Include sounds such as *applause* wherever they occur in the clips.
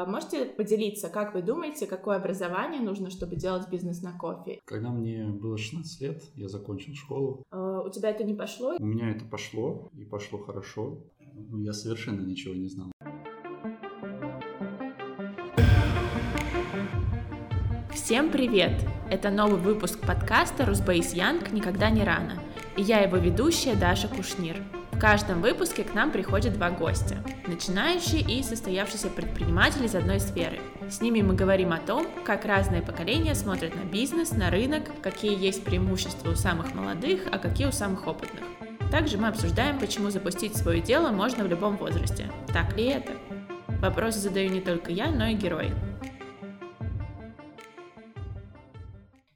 А можете поделиться, как вы думаете, какое образование нужно, чтобы делать бизнес на кофе? Когда мне было 16 лет, я закончил школу. А, у тебя это не пошло? У меня это пошло, и пошло хорошо. Ну, я совершенно ничего не знал. Всем привет! Это новый выпуск подкаста «Русбейс Янг. Никогда не рано». И я его ведущая Даша Кушнир. В каждом выпуске к нам приходят два гостя – начинающие и состоявшиеся предприниматели из одной сферы. С ними мы говорим о том, как разные поколения смотрят на бизнес, на рынок, какие есть преимущества у самых молодых, а какие у самых опытных. Также мы обсуждаем, почему запустить свое дело можно в любом возрасте. Так ли это? Вопросы задаю не только я, но и герои.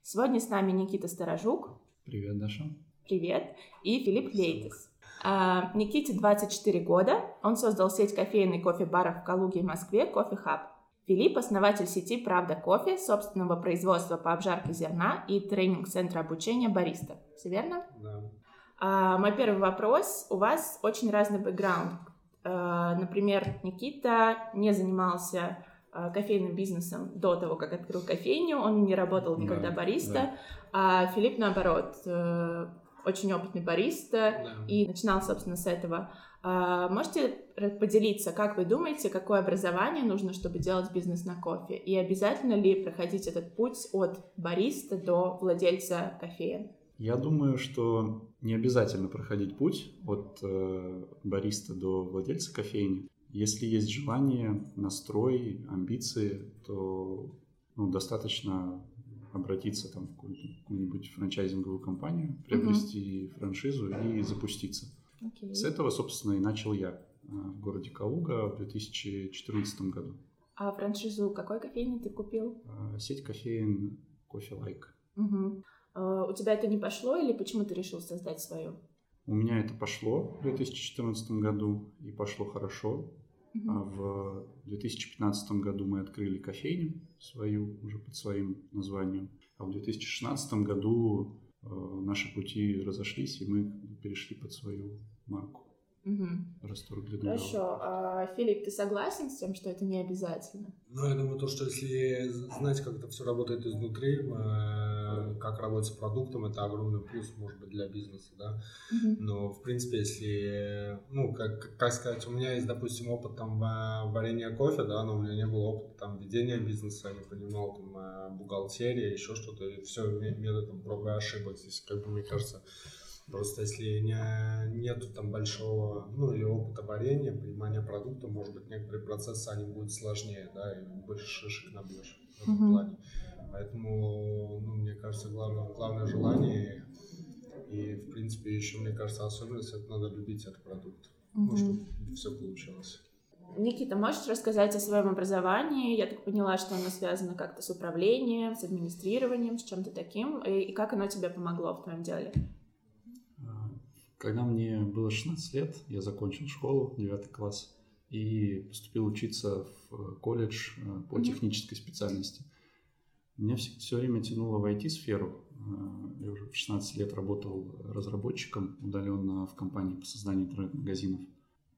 Сегодня с нами Никита Сторожук. Привет, Даша. Привет. И Филипп Лейтис. А, Никите 24 года. Он создал сеть кофейной кофе-баров в Калуге и Москве «Кофе Хаб». Филипп – основатель сети «Правда кофе», собственного производства по обжарке зерна и тренинг-центра обучения бариста. Все верно? Да. А, мой первый вопрос. У вас очень разный бэкграунд. А, например, Никита не занимался а, кофейным бизнесом до того, как открыл кофейню, он не работал никогда да, бариста, да. а Филипп, наоборот, э, очень опытный бариста да. и начинал, собственно, с этого. А, можете поделиться, как вы думаете, какое образование нужно, чтобы делать бизнес на кофе? И обязательно ли проходить этот путь от бариста до владельца кофея? Я думаю, что не обязательно проходить путь от э, бариста до владельца кофейни. Если есть желание, настрой, амбиции, то ну, достаточно обратиться там, в какую-нибудь франчайзинговую компанию, приобрести uh-huh. франшизу и запуститься. Okay. С этого, собственно, и начал я э, в городе Калуга в 2014 году. А франшизу какой кофейни ты купил? Э, сеть кофеин Кофе Лайк. Угу. У тебя это не пошло или почему ты решил создать свою? У меня это пошло в 2014 году и пошло хорошо. Uh-huh. А в 2015 году мы открыли кофейню свою, уже под своим названием. А в 2016 году э, наши пути разошлись, и мы перешли под свою марку. Угу. Расторгли договор. Хорошо. А, Филипп, ты согласен с тем, что это не обязательно? Ну, я думаю, то, что если знать, как это все работает изнутри, э, как работать с продуктом, это огромный плюс, может быть, для бизнеса, да. Но, в принципе, если, ну, как, как сказать, у меня есть, допустим, опыт там варенья кофе, да, но у меня не было опыта там ведения бизнеса, я не понимал там э, бухгалтерия, еще что-то, и все методом пробы и ошибок. Здесь, как бы, мне кажется, Просто если не, нету там большого, ну или опыта варенья, понимания продукта, может быть, некоторые процессы, они будут сложнее, да, и больше шишек набьешь в этом mm-hmm. плане. Поэтому, кажется, главное, главное желание и, в принципе, еще, мне кажется, особенность, это надо любить этот продукт, mm-hmm. ну, чтобы все получилось. Никита, можешь рассказать о своем образовании? Я так поняла, что оно связано как-то с управлением, с администрированием, с чем-то таким. И, и как оно тебе помогло в твоем деле? Когда мне было 16 лет, я закончил школу, 9 класс, и поступил учиться в колледж э, по mm-hmm. технической специальности. Меня все, все время тянуло в IT-сферу. Э, я уже в 16 лет работал разработчиком удаленно в компании по созданию интернет-магазинов.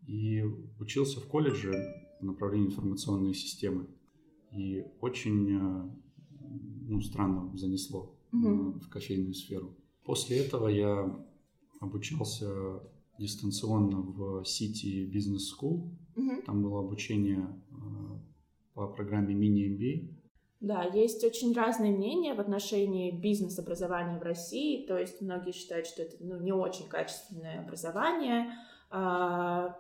И учился в колледже в направлении информационные системы. И очень э, ну, странно занесло mm-hmm. в кофейную сферу. После этого я обучался дистанционно в City Business School. Угу. Там было обучение по программе мини-MBA. Да, есть очень разные мнения в отношении бизнес-образования в России. То есть многие считают, что это ну, не очень качественное образование. А,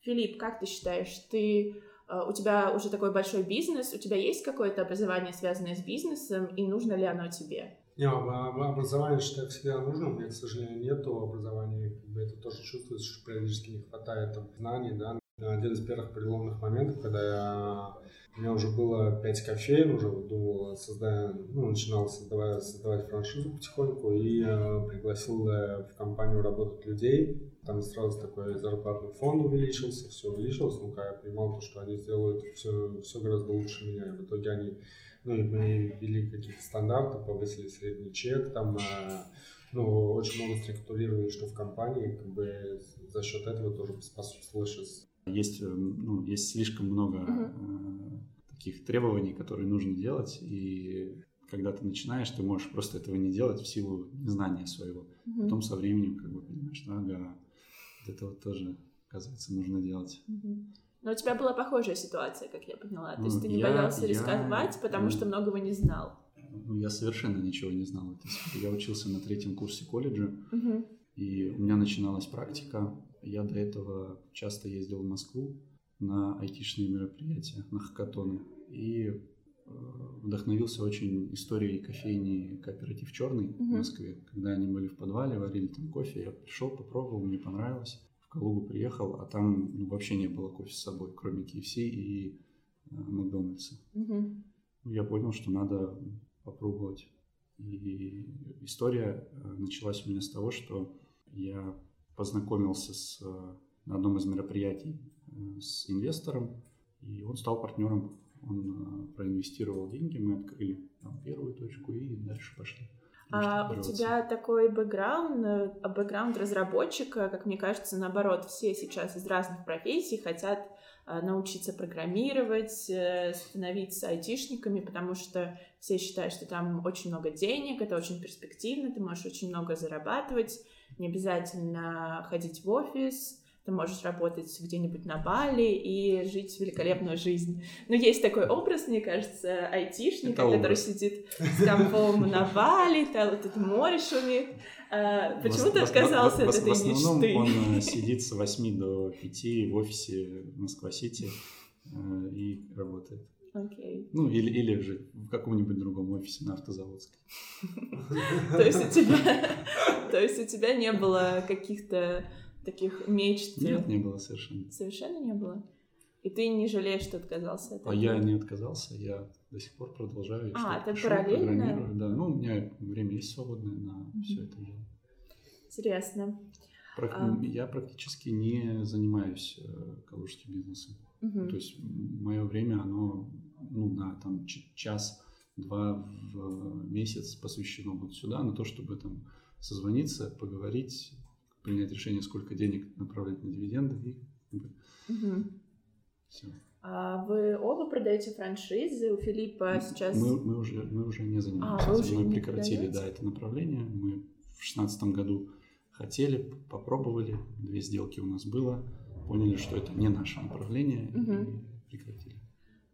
Филипп, как ты считаешь, ты э, у тебя уже такой большой бизнес, у тебя есть какое-то образование, связанное с бизнесом, и нужно ли оно тебе? Не, образование, считаю, всегда нужно. У меня, к сожалению, нету образования. Это тоже чувствуется, что периодически не хватает там, знаний, да. Один из первых переломных моментов, когда я у меня уже было пять кофеин, уже думал, создая, ну, начинал создавать, создавать франшизу потихоньку и э, пригласил э, в компанию работать людей. Там сразу такой зарплатный фонд увеличился, все увеличилось, ну, я понимал, что они сделают все, все гораздо лучше меня. И в итоге они ну, и мы ввели какие-то стандарты, повысили средний чек, там, э, ну, очень много структурировали, что в компании, как бы за счет этого тоже способствовало сейчас. Есть, э, ну, есть слишком много uh-huh. таких требований, которые нужно делать, и когда ты начинаешь, ты можешь просто этого не делать в силу незнания своего. Угу. Потом со временем как бы понимаешь, что ага, вот это вот тоже, оказывается, нужно делать. Угу. Но у тебя была похожая ситуация, как я поняла. То есть ну, ты не я, боялся я, рисковать, потому я, что многого не знал. Ну, я совершенно ничего не знал. Я учился на третьем курсе колледжа, угу. и у меня начиналась практика. Я до этого часто ездил в Москву на айтишные мероприятия, на хакатоны. И э, вдохновился очень историей кофейни «Кооператив Черный» uh в Москве. Когда они были в подвале, варили там кофе, я пришел, попробовал, мне понравилось. В Калугу приехал, а там ну, вообще не было кофе с собой, кроме KFC и э, Макдональдса. uh Я понял, что надо попробовать. И история э, началась у меня с того, что я познакомился с, э, на одном из мероприятий э, с инвестором, и он стал партнером. Он проинвестировал деньги, мы открыли там первую точку и дальше пошли. А у тебя такой бэкграунд, бэкграунд разработчика, как мне кажется, наоборот, все сейчас из разных профессий хотят а, научиться программировать, э, становиться айтишниками, потому что все считают, что там очень много денег, это очень перспективно, ты можешь очень много зарабатывать, не обязательно ходить в офис, ты можешь работать где-нибудь на Бали и жить великолепную жизнь. Но есть такой образ, мне кажется, айтишника, который образ. сидит с компом на Бали, это море шумит. А, почему ты отказался от этой мечты? В основном он э, *laughs* сидит с 8 до 5 в офисе Москва-Сити э, и работает. Okay. Ну, или, или же в каком-нибудь другом офисе на автозаводской. То есть у тебя, то есть у тебя не было каких-то таких мечт? Нет, не было совершенно. Совершенно не было? И ты не жалеешь, что отказался от этого? А я не отказался, я до сих пор продолжаю. а, это параллельно? Да, ну, у меня время есть свободное на mm-hmm. все это дело. Интересно. А... Я практически не занимаюсь э, калужским бизнесом. Угу. То есть мое время, оно ну, на там, час-два в месяц посвящено вот сюда, на то, чтобы там созвониться, поговорить, принять решение, сколько денег направлять на дивиденды и угу. все. А вы оба продаете франшизы? У Филиппа сейчас... Мы, мы, уже, мы уже не занимаемся. А, уже мы прекратили да, это направление. Мы в шестнадцатом году хотели, попробовали, две сделки у нас было, поняли, что это не наше направление угу. и прекратили.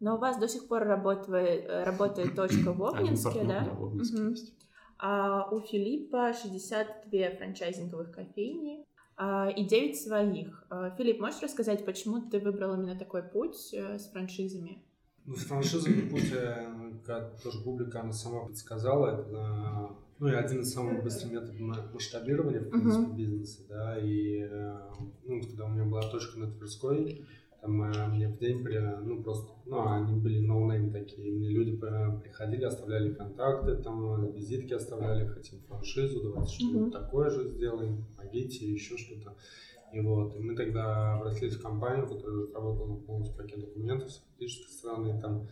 Но у вас до сих пор работает, работает точка в Обнинске, да? Да, в Обнинске угу. есть. А у Филиппа 62 франчайзинговых кофейни а, и 9 своих. А, Филипп, можешь рассказать, почему ты выбрал именно такой путь э, с франшизами? Ну, с франшизами путь, э, как тоже публика она сама подсказала, это ну и один из самых быстрых методов масштабирования, в принципе, uh-huh. бизнеса, да, и, э, ну, когда у меня была точка на Тверской, там э, мне в день, при, ну, просто, ну, они были no-name такие, мне люди приходили, оставляли контакты, там, визитки оставляли, хотим франшизу, давайте что-нибудь uh-huh. такое же сделаем, помогите, еще что-то. И вот, и мы тогда обратились в компанию, которая разработала полностью пакет документов с фактической стороны, там,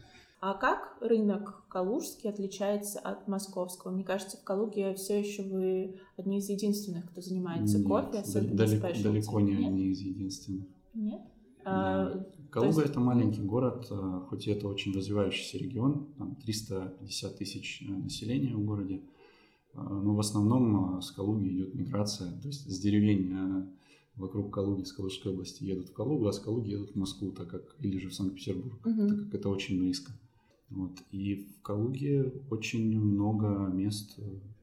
а как рынок калужский отличается от московского? Мне кажется, в Калуге все еще вы одни из единственных, кто занимается Нет, кофе, особенно далеко, далеко не Нет? одни из единственных. Нет? Да. Калуга есть... это маленький город, а, хоть и это очень развивающийся регион, там 350 тысяч э, населения в городе, но в основном с Калуги идет миграция, то есть с деревень вокруг Калуги, с Калужской области едут в Калугу, а с Калуги едут в Москву, так как или же в Санкт-Петербург, угу. так как это очень близко. Вот. И в Калуге очень много мест,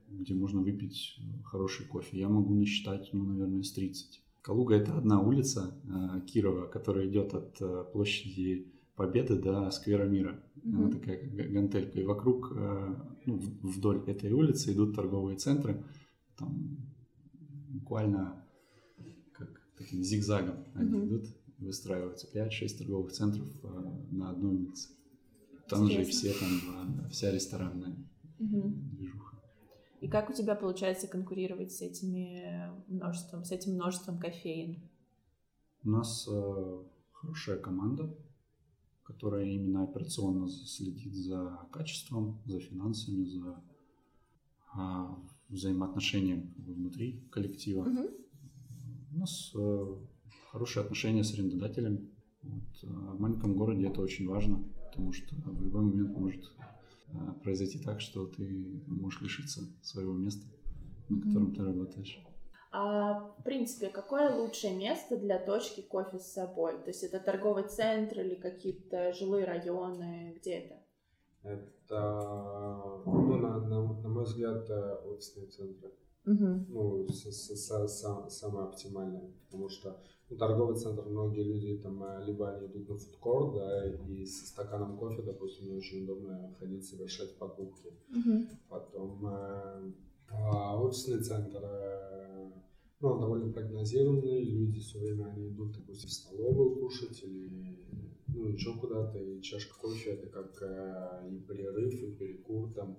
где можно выпить хороший кофе. Я могу насчитать, ну, наверное, с 30. Калуга – это одна улица э, Кирова, которая идет от э, площади Победы до Сквера Мира. Mm-hmm. Она такая гантелька. И вокруг, э, ну, вдоль этой улицы идут торговые центры. Там буквально как таким зигзагом они mm-hmm. идут, выстраиваются 5-6 торговых центров на одной улице. Там Интересно. же все там, вся ресторанная угу. движуха. И как у тебя получается конкурировать с этими множеством, с этим множеством кофеин? У нас э, хорошая команда, которая именно операционно следит за качеством, за финансами, за э, взаимоотношением внутри коллектива. Угу. У нас э, хорошие отношения с арендодателями. Вот, э, в маленьком городе это очень важно потому что в любой момент может произойти так, что ты можешь лишиться своего места, на котором ты работаешь. А, в принципе, какое лучшее место для точки кофе с собой? То есть это торговый центр или какие-то жилые районы? Где это? Это, ну, на, на, на мой взгляд, офисные центры. Угу. Ну, с, с, с, с, самое оптимальное, потому что торговый центр, многие люди там э, либо они идут на фудкорт, да, и со стаканом кофе, допустим, не очень удобно ходить совершать покупки. Угу. Потом э, а офисный центр, э, ну, он довольно прогнозированный, люди все время они идут, допустим, в столовую кушать или ну, еще куда-то, и чашка кофе это как э, и перерыв, и перекур там.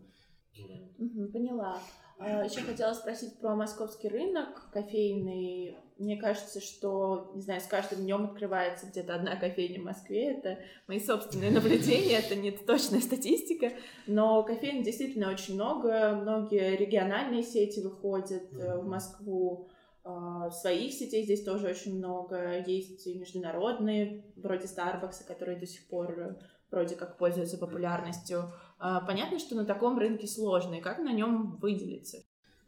Угу, поняла. А, Еще хотела спросить про московский рынок кофейный. Мне кажется, что, не знаю, с каждым днем открывается где-то одна кофейня в Москве. Это мои собственные *laughs* наблюдения, это не точная статистика. Но кофейн действительно очень много. Многие региональные сети выходят э, в Москву. А, своих сетей здесь тоже очень много. Есть и международные, вроде Starbucks, которые до сих пор вроде как пользуются популярностью. А, понятно, что на таком рынке сложно, и как на нем выделиться?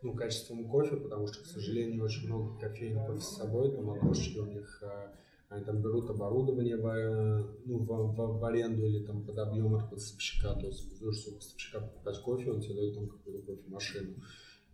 Ну, качеством кофе, потому что, к сожалению, очень много кофеин кофе с собой, там окошечки у них, а, они там берут оборудование в, ну, в, в, в аренду или там под объем от поставщика, то есть будешь у поставщика покупать кофе, он тебе дает там какую-то кофемашину.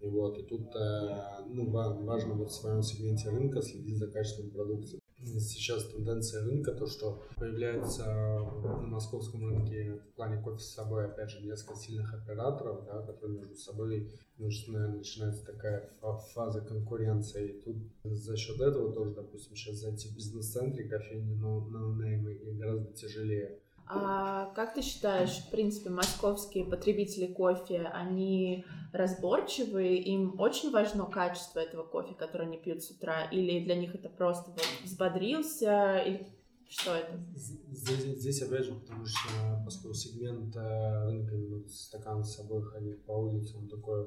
И вот, и тут э, ну, важно вот в своем сегменте рынка следить за качеством продукции сейчас тенденция рынка, то, что появляется на московском рынке в плане кофе с собой, опять же, несколько сильных операторов, да, которые между собой начинает, начинается такая фаза конкуренции. И тут за счет этого тоже, допустим, сейчас зайти в бизнес-центре кофейни ноунеймы no гораздо тяжелее. А как ты считаешь, в принципе, московские потребители кофе, они разборчивые, им очень важно качество этого кофе, который они пьют с утра, или для них это просто вот взбодрился, или что это? Здесь, здесь опять же, потому что поскольку сегмент э, рынка стакан с собой ходить по улице, он такой,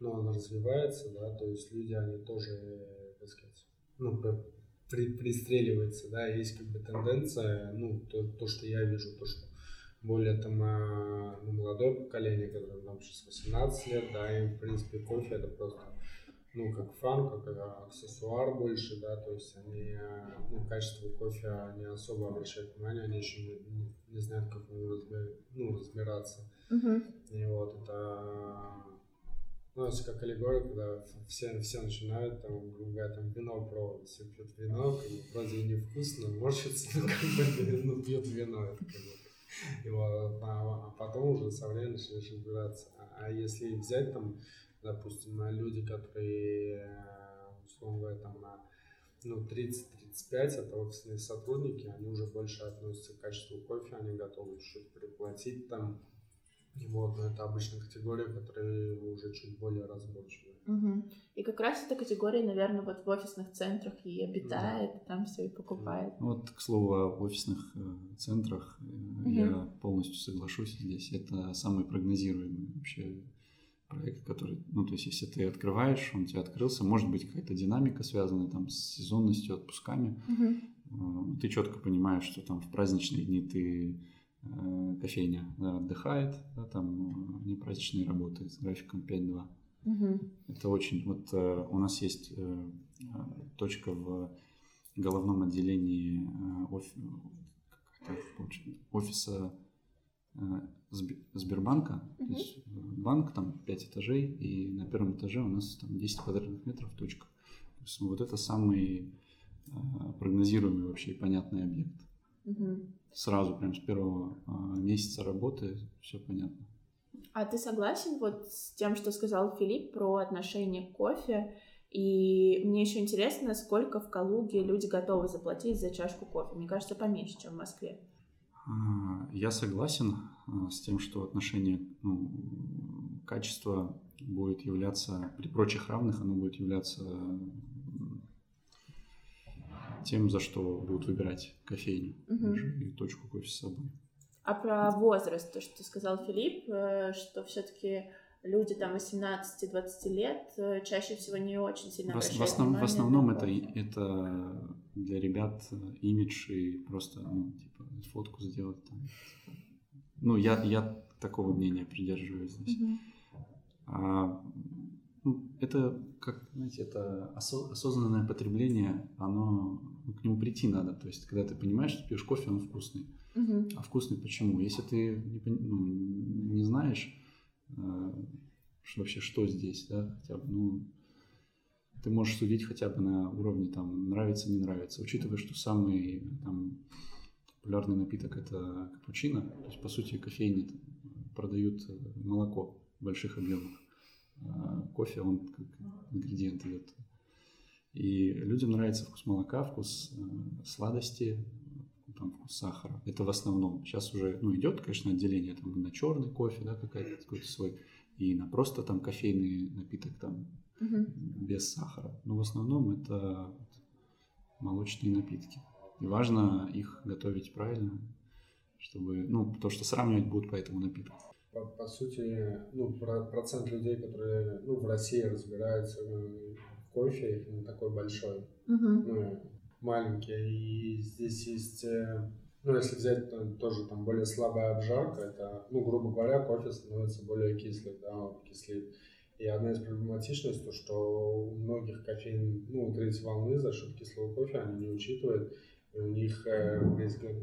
ну, он развивается, да, то есть люди, они тоже, так сказать, ну, при, пристреливается, да, есть как бы тенденция, ну, то, то, что я вижу, то, что более там а, ну, молодое поколение, которое там сейчас 18 лет, да, им, в принципе, кофе это просто, ну, как фан, как аксессуар больше, да, то есть они, ну, качество кофе не особо обращают внимание, они еще не, не, не знают, как ну, разбираться. Uh-huh. И вот это ну, это как аллегория, когда все, все начинают, там, грубо говоря, там, вино пробовать. Все пьют вино, как бы, вроде невкусно, морщится, *laughs* но как бы, ну, пьют вино. Это, как бы. и вот, а, а потом уже со временем начинаешь разбираться. А, а если взять, там, допустим, на люди, которые, э, условно говоря, там, на ну, 30-35, это офисные сотрудники, они уже больше относятся к качеству кофе, они готовы чуть-чуть приплатить там, вот, но это обычная категория, которая уже чуть более разборчивая. Угу. И как раз эта категория, наверное, вот в офисных центрах и обитает, да. там все и покупает. Вот, к слову, о офисных э, центрах угу. я полностью соглашусь здесь. Это самый прогнозируемый вообще проект, который, ну, то есть, если ты открываешь, он тебе открылся, может быть, какая-то динамика связанная там с сезонностью, отпусками. Угу. Ты четко понимаешь, что там в праздничные дни ты кофейня да, отдыхает, да, там не праздничные работы с графиком 5-2. Угу. Это очень... Вот э, у нас есть э, точка в головном отделении офи, офиса Сбербанка. Угу. То есть банк, там 5 этажей, и на первом этаже у нас там 10 квадратных метров точка. То есть вот это самый прогнозируемый вообще и понятный объект. Угу. Сразу, прям с первого а, месяца работы, все понятно. А ты согласен вот с тем, что сказал Филипп про отношение к кофе? И мне еще интересно, сколько в Калуге люди готовы заплатить за чашку кофе. Мне кажется, поменьше, чем в Москве. А, я согласен а, с тем, что отношение ну, качества будет являться, при прочих равных, оно будет являться тем, за что будут выбирать кофейню угу. и точку кофе с собой. А про возраст, то, что сказал Филипп, э, что все-таки люди там 18-20 лет э, чаще всего не очень сильно в, в, основ, в основном это, это для ребят имидж и просто ну, типа фотку сделать там. Ну, я, я такого мнения придерживаюсь здесь. Mm-hmm. А, ну, это, как, знаете, это осо- осознанное потребление, оно, к нему прийти надо. То есть, когда ты понимаешь, что пьешь кофе, он вкусный. Mm-hmm. А вкусный почему? Если ты не, ну, не знаешь э, что вообще, что здесь, да, хотя бы, ну, ты можешь судить хотя бы на уровне там нравится, не нравится, учитывая, что самый там, популярный напиток это капучино, то есть по сути кофейни продают молоко в больших объемах, а кофе он как ингредиент идет. И людям нравится вкус молока, вкус э, сладости, там вкус сахара. Это в основном. Сейчас уже, ну, идет, конечно, отделение там на черный кофе, да, какая-то какой-то свой, и на просто там кофейный напиток там Мгм. без сахара. Но в основном это молочные напитки. И важно их готовить правильно, чтобы, ну, то, что сравнивать будут по этому напитку. По, по сути, ну, про- процент людей, которые ну, в России разбираются э, кофе, не такой большой. Мгм. ну, маленькие, и здесь есть, э, ну, если взять то- тоже там более слабая обжарка, это, ну, грубо говоря, кофе становится более кислым, да, он кислит. И одна из проблематичностей, то, что у многих кофеин, ну, третьей волны за счет кислого кофе они не учитывают, и у них, э,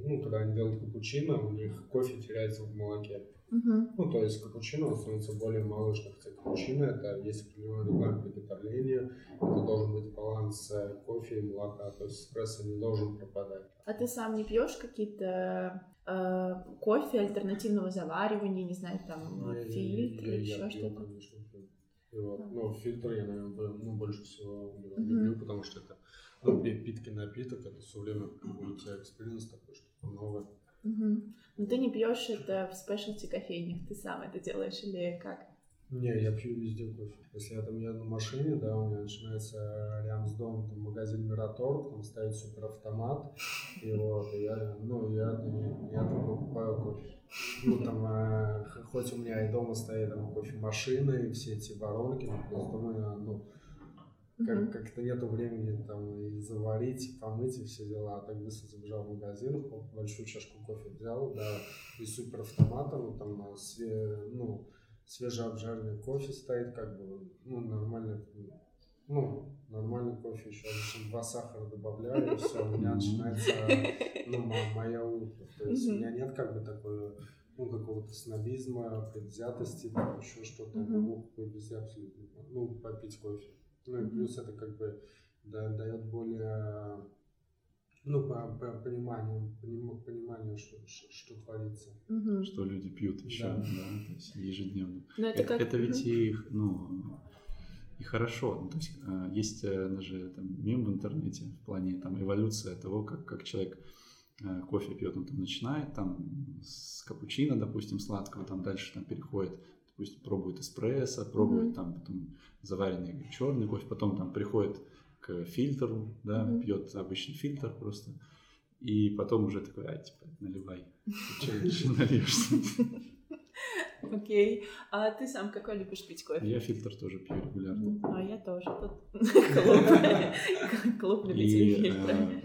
ну, когда они делают капучино, у них кофе теряется в молоке. Мгм. Ну, то есть капучино он становится более молочным. Хотя капучино это есть определенный план приготовления, это должен быть баланс э, кофе и молока, то есть эспрессо не должен пропадать. А ты сам не пьешь какие-то э, кофе альтернативного заваривания, не знаю, там Я- фильтр, я- я еще что-то? конечно, пью. И вот, ну, фильтр я, наверное, ну, больше всего Мгм. люблю, потому что это ну, пи- питкий напиток, это все время будет experience такой, что-то новое. Мгм. Но ты не пьешь это в specialty кофейнях, ты сам это делаешь или как? Не, я пью везде кофе. Если я там еду на машине, да, у меня начинается рядом с домом там, магазин Мираторг, там стоит суперавтомат, и вот, и я, ну, я, я там покупаю кофе. Ну, там, э, хоть у меня и дома стоит там кофемашина, и все эти воронки, но плюс дома я, ну, как, как-то нету времени там и заварить, и помыть, и все дела. А так быстро забежал в магазин, большую чашку кофе взял, да, и суперавтоматом, ну, там, а, све, ну, свежеобжаренный кофе стоит, как бы, ну, нормально, ну, нормальный кофе еще, обычно два сахара добавляю, и все, у меня начинается, ну, мо- моя утро. То есть у меня нет, как бы, такой, ну, какого-то снобизма, предвзятости, там, еще что-то, Мгм. могу везде абсолютно, ну, попить кофе. Ну, и плюс это, как бы, да- дает более, ну, по, по пониманию, поним- пониманию, что, что, что творится. Мгм. Что люди пьют еще, Да. да, то есть ежедневно. Ну это Это, как... это ведь и, ну, и хорошо. Ну, то есть э, есть э, даже там, мем в интернете в плане там, эволюция того, как, как человек э, кофе пьет. Он там начинает там с капучино, допустим, сладкого, там дальше там переходит, допустим, пробует эспрессо, пробует Мгм. там потом заваренный черный кофе, потом там приходит к фильтру, да, Мгм. пьет обычный фильтр просто. И потом уже такой, а, типа, наливай. Ты *laughs* нальешься? Окей. А ты сам какой любишь пить кофе? Я фильтр тоже пью регулярно. А я тоже. Тут *laughs* клуб. Любителей фильтра. э,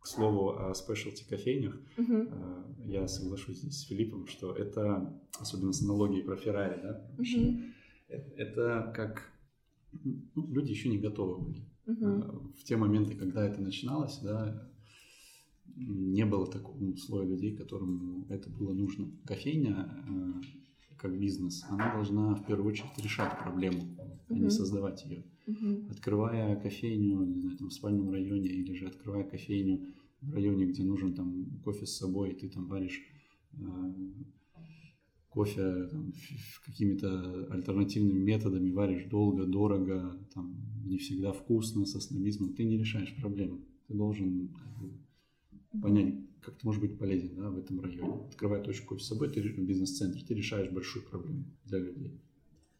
к слову о спешлти кофейнях, Мгм. Я соглашусь здесь с Филиппом, что это, особенно с аналогией про Феррари, да, э- это как ну, люди еще не готовы были. Э, В те моменты, когда это начиналось, да, не было такого слоя людей, которым это было нужно. Кофейня, э, как бизнес, она должна в первую очередь решать проблему, а не создавать ее. Мгм. Открывая кофейню, не знаю, там в спальном районе, или же открывая кофейню в районе, где нужен там кофе с собой, и ты там варишь э, кофе там, какими-то альтернативными методами, варишь долго, дорого, там, не всегда вкусно, со снобизмом, ты не решаешь проблему. Ты должен как бы, понять, как ты можешь быть полезен да, в этом районе. Открывая точку кофе с собой, ты в бизнес-центре, ты решаешь большую проблему для людей.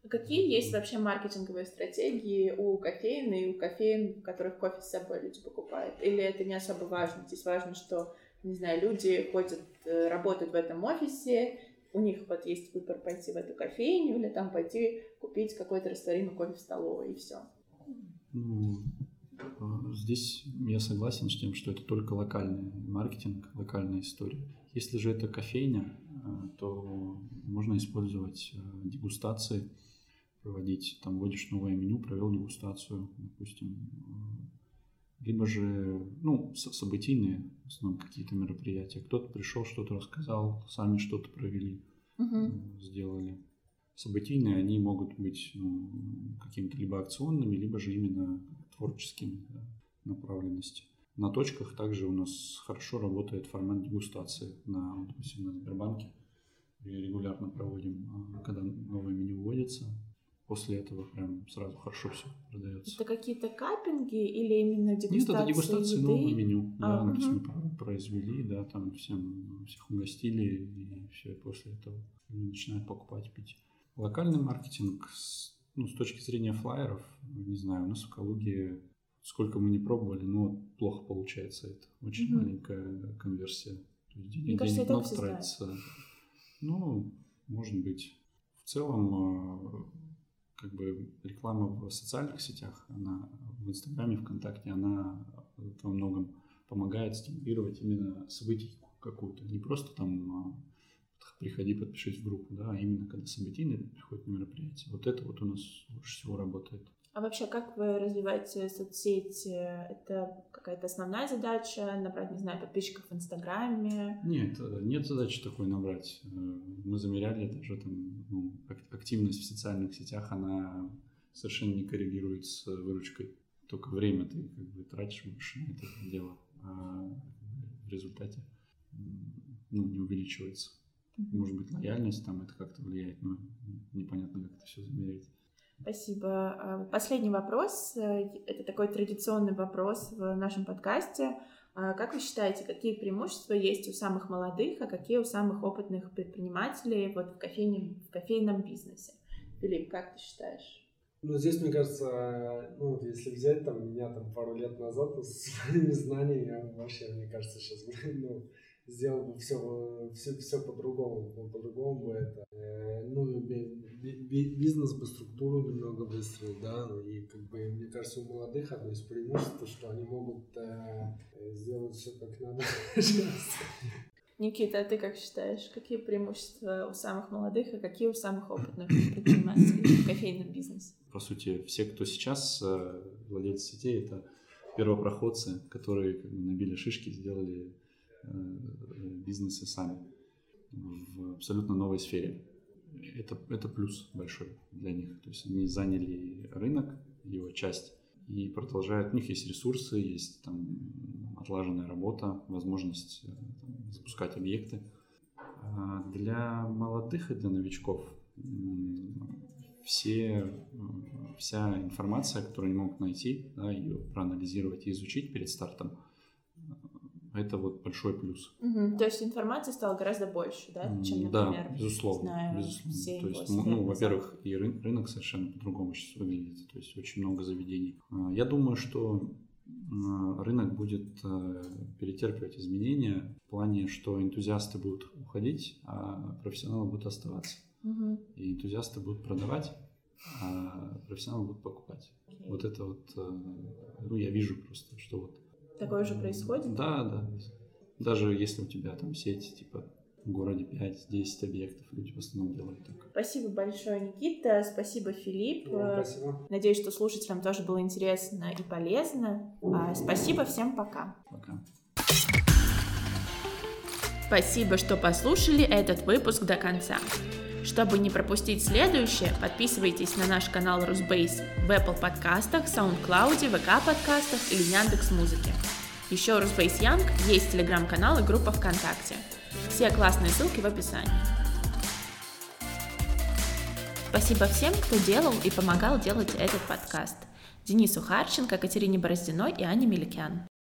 Какие есть вообще маркетинговые стратегии у кофеин и у кофеин, в которых кофе с собой люди покупают? Или это не особо важно? Здесь важно, что, не знаю, люди ходят, э, работают в этом офисе, у них вот есть выбор пойти в эту кофейню или там пойти купить какой-то растворимый кофе в столовой и все. Ну, э, здесь я согласен с тем, что это только локальный маркетинг, локальная история. Если же это кофейня, то можно использовать дегустации, проводить, там вводишь новое меню, провел дегустацию, допустим, либо же, ну, событийные, в основном, какие-то мероприятия. Кто-то пришел, что-то рассказал, сами что-то провели, uh сделали. Событийные, они могут быть ну, какими-то либо акционными, либо же именно творческими да, направленности. На точках также у нас хорошо работает формат дегустации на, допустим, на Сбербанке. Регулярно проводим, а, когда новое меню вводится, после этого прям сразу хорошо все продается. Это какие-то каппинги или именно дегустация Нет, это дегустация еды? нового меню. А, да, угу. то есть мы произвели, да, там всем, всех угостили, и все, и после этого начинают покупать, пить. Локальный маркетинг, с, ну, с точки зрения флайеров, не знаю, у нас в Калуге сколько мы не пробовали, но плохо получается это. Очень угу. маленькая конверсия. То есть Мне денег кажется, много тратится. Ну, может быть. В целом а, как бы реклама в социальных сетях, она в Инстаграме, ВКонтакте, она во многом помогает стимулировать именно событий какую-то. Не просто там а, приходи, подпишись в группу, да, а именно когда событийные приходят мероприятия. Вот это вот у нас больше всего работает. А вообще, как вы развиваете соцсети? Это какая-то основная задача, набрать, не знаю, подписчиков в Инстаграме? Нет, э, нет задачи такой набрать. Э, мы замеряли даже там ну, активность в социальных сетях, она совершенно не коррелирует с выручкой. Только время ты как бы тратишь больше на это дело, а в результате ну, не увеличивается. Может быть, лояльность там это как-то влияет, но непонятно, как это все замерить. Спасибо. А, последний вопрос. Э, это такой традиционный вопрос в нашем подкасте. А, как вы считаете, какие преимущества есть у самых молодых, а какие у самых опытных предпринимателей вот в, кофейном, в кофейном бизнесе? Филипп, как ты считаешь? Ну, здесь, мне кажется, ну, если взять там меня там пару лет назад с *laughs* своими знаниями, вообще, мне кажется, сейчас *laughs* ну, сделал бы все, все, все по-другому, по-другому бы это, э, ну, бизнес бы структуру немного выстроил, да, и как бы, мне кажется, у молодых одно из преимуществ, что они могут э, сделать все как надо *laughs* Никита, а ты как считаешь, какие преимущества у самых молодых, а какие у самых опытных предпринимателей в кофейном бизнесе? По сути, все, кто сейчас э, владельцы сетей, это первопроходцы, которые как бы, набили шишки, сделали Э, бизнесы сами в абсолютно новой сфере. Это, это плюс большой для них. То есть они заняли рынок, его часть, и продолжают. У них есть ресурсы, есть там отлаженная работа, возможность э, там, запускать объекты. А для молодых и для новичков все, вся информация, которую они могут найти, да, ее проанализировать и изучить перед стартом, это вот большой плюс. Угу. То есть информации стало гораздо больше, да, чем, например, да, безусловно, знаю, безусловно. То есть, ну, во-первых, и ры- рынок совершенно по-другому сейчас выглядит, то есть очень много заведений. А, я думаю, что рынок будет э, перетерпевать изменения в плане, что энтузиасты будут уходить, а профессионалы будут оставаться. Угу. И энтузиасты будут продавать, а профессионалы будут покупать. Okay. Вот это вот, э, ну, я вижу просто, что вот Такое же происходит? Да, да. Даже если у тебя там сеть, типа, в городе 5-10 объектов, люди в основном делают так. Спасибо большое, Никита. Спасибо, Филипп. Да, спасибо. Надеюсь, что слушателям тоже было интересно и полезно. А, спасибо, всем пока. Пока. Спасибо, что послушали этот выпуск до конца. Чтобы не пропустить следующее, подписывайтесь на наш канал Русбейс в Apple подкастах, SoundCloud, VK подкастах или Яндекс Музыке. Еще Русбейс Янг есть телеграм-канал и группа ВКонтакте. Все классные ссылки в описании. Спасибо всем, кто делал и помогал делать этот подкаст. Денису Харченко, Катерине Бороздиной и Ане Меликян.